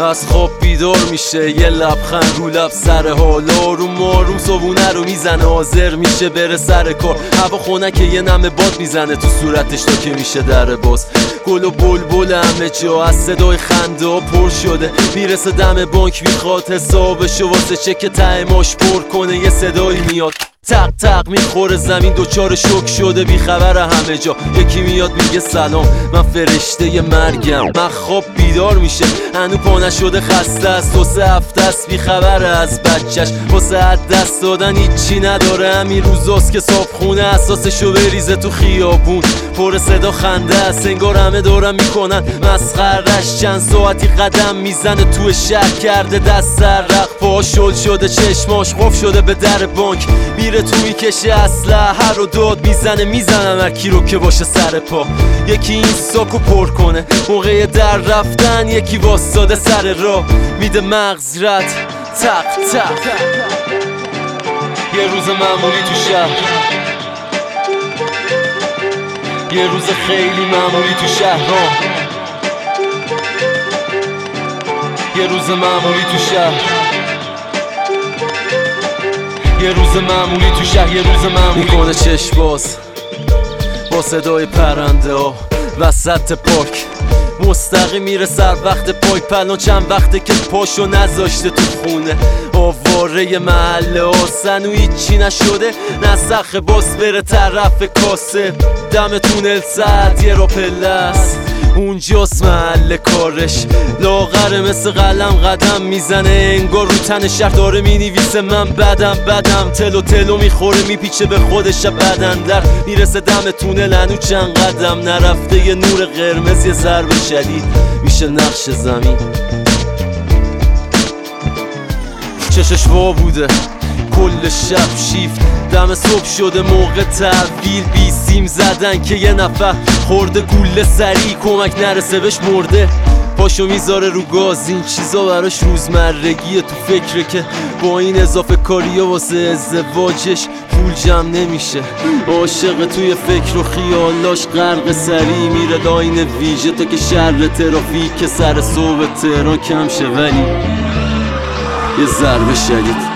از خواب بیدار میشه یه لبخند رو لب سر حالا رو ماروم صبونه رو می‌زنه حاضر میشه بره سر کار. هوا خونه یه نمه باد می‌زنه تو صورتش تا که میشه در باز. گل و بلبل همه جا از صدای خنده پر شده. می‌رسه دم بانک می‌خواد حسابشو واسه چک ته ماش پر کنه یه صدایی میاد. تق تق می‌خوره زمین دوچار شک شده بیخبر همه جا. یکی میاد میگه سلام من فرشته مرگم. من خواب بیدار میشه هنو پا نشده خسته است. دو سه هفته است بیخبر از بچش واسه از دست دادن هیچی نداره. همین روزاست که صاف خونه اساسشو بریزه تو خیابون. پر صدا خنده است انگار همه دارم می‌کنن. مسخرش چند ساعتی قدم می‌زنه تو شهر کرده. دست سر رق پا شل شده چشماش خوف شده به در بانک. میره تو می‌کشه اسلحه رو داد می‌زنه می‌زنم هر کی رو که باشه سر پا. یکی این ساکو پر کنه موقع در رفتن یکی واساده سر راه میده مغز رد تق تق. یه روز معمولی تو شهر. یه روز خیلی معمولی تو شهر یه روز معمولی تو شهر. یه روز معمولی تو شهر یه روز معمولی. می‌کنه چشم باز با صدای پرنده ها. وسط پاک مستقیم میره سر وقت پای پلان چند وقته که پاشو نذاشته تو خونه. آواره محله آسن و هیچی نشده. نسخ باز بره طرف کاسه. دم تونل ساعت یه را پلس اونجاست محل کارش. لاغره مثل قلم قدم می‌زنه. انگار رو تن شهر داره می‌نویسه. من بدم بدم. تلو تلو می‌خوره میپیچه به خودش بدن در. می‌رسه دم تونل هنو چند قدم. نرفته یه نور قرمز یه ضرب شدید. میشه نقش زمین. چشش وا بوده. کل شب شیفت. دم صبح شده موقع تحویل. بی سیم زدن که یه نفر خورده گوله سریع کمک نرسه بهش مرده. پاشو می‌ذاره رو گاز. این چیزا براش روزمرگیه تو فکره که با این اضافه کاری واسه ازدواجش پول جمع نمیشه. عاشق توی فکر و خیالاش غرق سریع میره. لاین ویژه تا که شر ترافیک سر صبح تهران کم شه. ولی یه ضربه شدید.